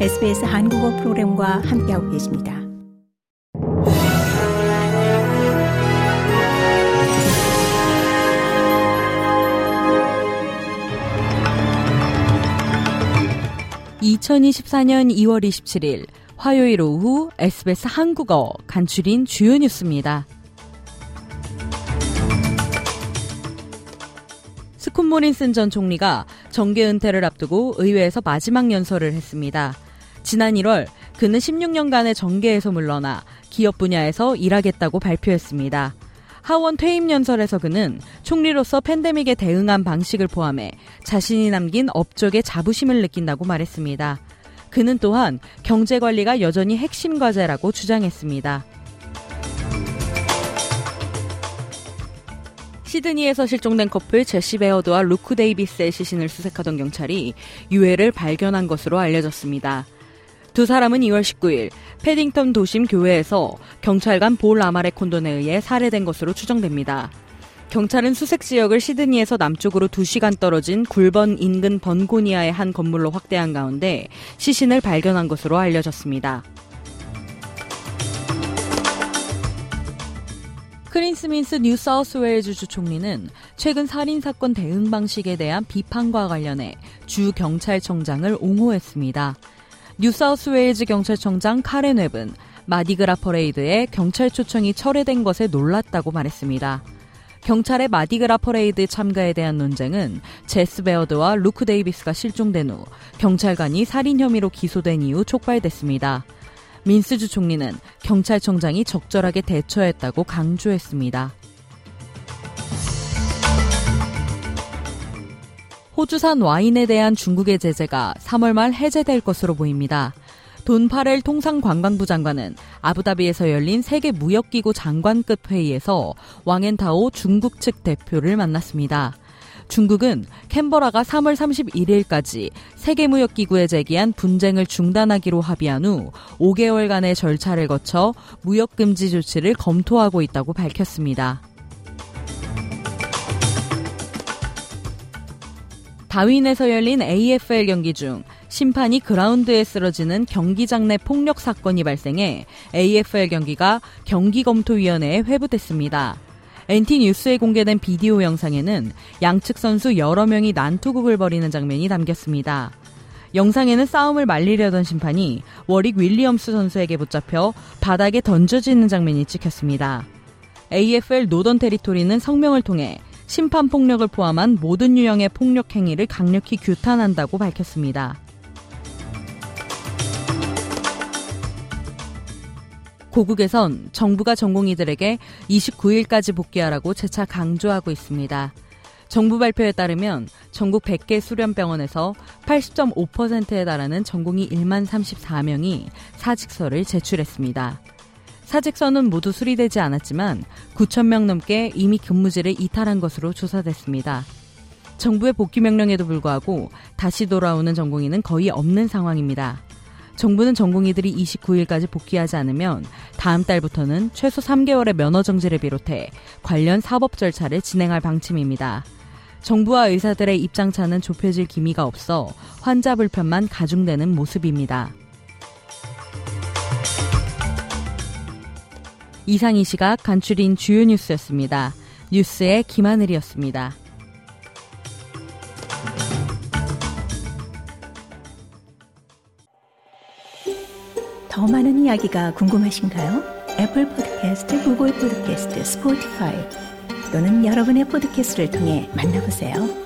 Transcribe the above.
SBS 한국어 프로그램과 함께하고 계십니다. (2024년 2월 27일) 화요일 오후 SBS 한국어 간추린 주요 뉴스입니다. 스콧 모린슨 전 총리가 정계 은퇴를 앞두고 의회에서 마지막 연설을 했습니다. 지난 1월 그는 16년간의 정계에서 물러나 기업 분야에서 일하겠다고 발표했습니다. 하원 퇴임 연설에서 그는 총리로서 팬데믹에 대응한 방식을 포함해 자신이 남긴 업적에 자부심을 느낀다고 말했습니다. 그는 또한 경제 관리가 여전히 핵심 과제라고 주장했습니다. 시드니에서 실종된 커플 제시 베어드와 루크 데이비스의 시신을 수색하던 경찰이 유해를 발견한 것으로 알려졌습니다. 두 사람은 2월 19일 패딩턴 도심 교외에서 경찰관 보 라마레 콘돈에 의해 살해된 것으로 추정됩니다. 경찰은 수색 지역을 시드니에서 남쪽으로 2시간 떨어진 굴번 인근 번고니아의 한 건물로 확대한 가운데 시신을 발견한 것으로 알려졌습니다. 크리스 민스 뉴사우스웨일즈 주 총리는 최근 살인사건 대응 방식에 대한 비판과 관련해 주 경찰청장을 옹호했습니다. 뉴사우스웨일즈 경찰청장 카렌 웹은 마디그라 퍼레이드에 경찰 초청이 철회된 것에 놀랐다고 말했습니다. 경찰의 마디그라 퍼레이드 참가에 대한 논쟁은 제스 베어드와 루크 데이비스가 실종된 후 경찰관이 살인 혐의로 기소된 이후 촉발됐습니다. 민스 주 총리는 경찰청장이 적절하게 대처했다고 강조했습니다. 호주산 와인에 대한 중국의 제재가 3월 말 해제될 것으로 보입니다. 돈 파렐 통상 관광부 장관은 아부다비에서 열린 세계 무역기구 장관급 회의에서 왕앤타오 중국 측 대표를 만났습니다. 중국은 캔버라가 3월 31일까지 세계무역기구에 제기한 분쟁을 중단하기로 합의한 후 5개월간의 절차를 거쳐 무역금지 조치를 검토하고 있다고 밝혔습니다. 다윈에서 열린 AFL 경기 중 심판이 그라운드에 쓰러지는 경기장 내 폭력 사건이 발생해 AFL 경기가 경기검토위원회에 회부됐습니다. NT 뉴스에 공개된 비디오 영상에는 양측 선수 여러 명이 난투극을 벌이는 장면이 담겼습니다. 영상에는 싸움을 말리려던 심판이 워릭 윌리엄스 선수에게 붙잡혀 바닥에 던져지는 장면이 찍혔습니다. AFL 노던 테리토리는 성명을 통해 심판 폭력을 포함한 모든 유형의 폭력 행위를 강력히 규탄한다고 밝혔습니다. 고국에선 정부가 전공의들에게 29일까지 복귀하라고 재차 강조하고 있습니다. 정부 발표에 따르면 전국 100개 수련병원에서 80.5%에 달하는 전공의 1만 34명이 사직서를 제출했습니다. 사직서는 모두 수리되지 않았지만 9천명 넘게 이미 근무지를 이탈한 것으로 조사됐습니다. 정부의 복귀 명령에도 불구하고 다시 돌아오는 전공의는 거의 없는 상황입니다. 정부는 전공의들이 29일까지 복귀하지 않으면 다음 달부터는 최소 3개월의 면허 정지를 비롯해 관련 사법 절차를 진행할 방침입니다. 정부와 의사들의 입장차는 좁혀질 기미가 없어 환자 불편만 가중되는 모습입니다. 이상 이 시각 간추린 주요 뉴스였습니다. 뉴스의 김하늘이었습니다. 더 많은 이야기가 궁금하신가요? 애플 포드캐스트, 구글 포드캐스트, 스포티파이 또는 여러분의 포드캐스트를 통해 만나보세요.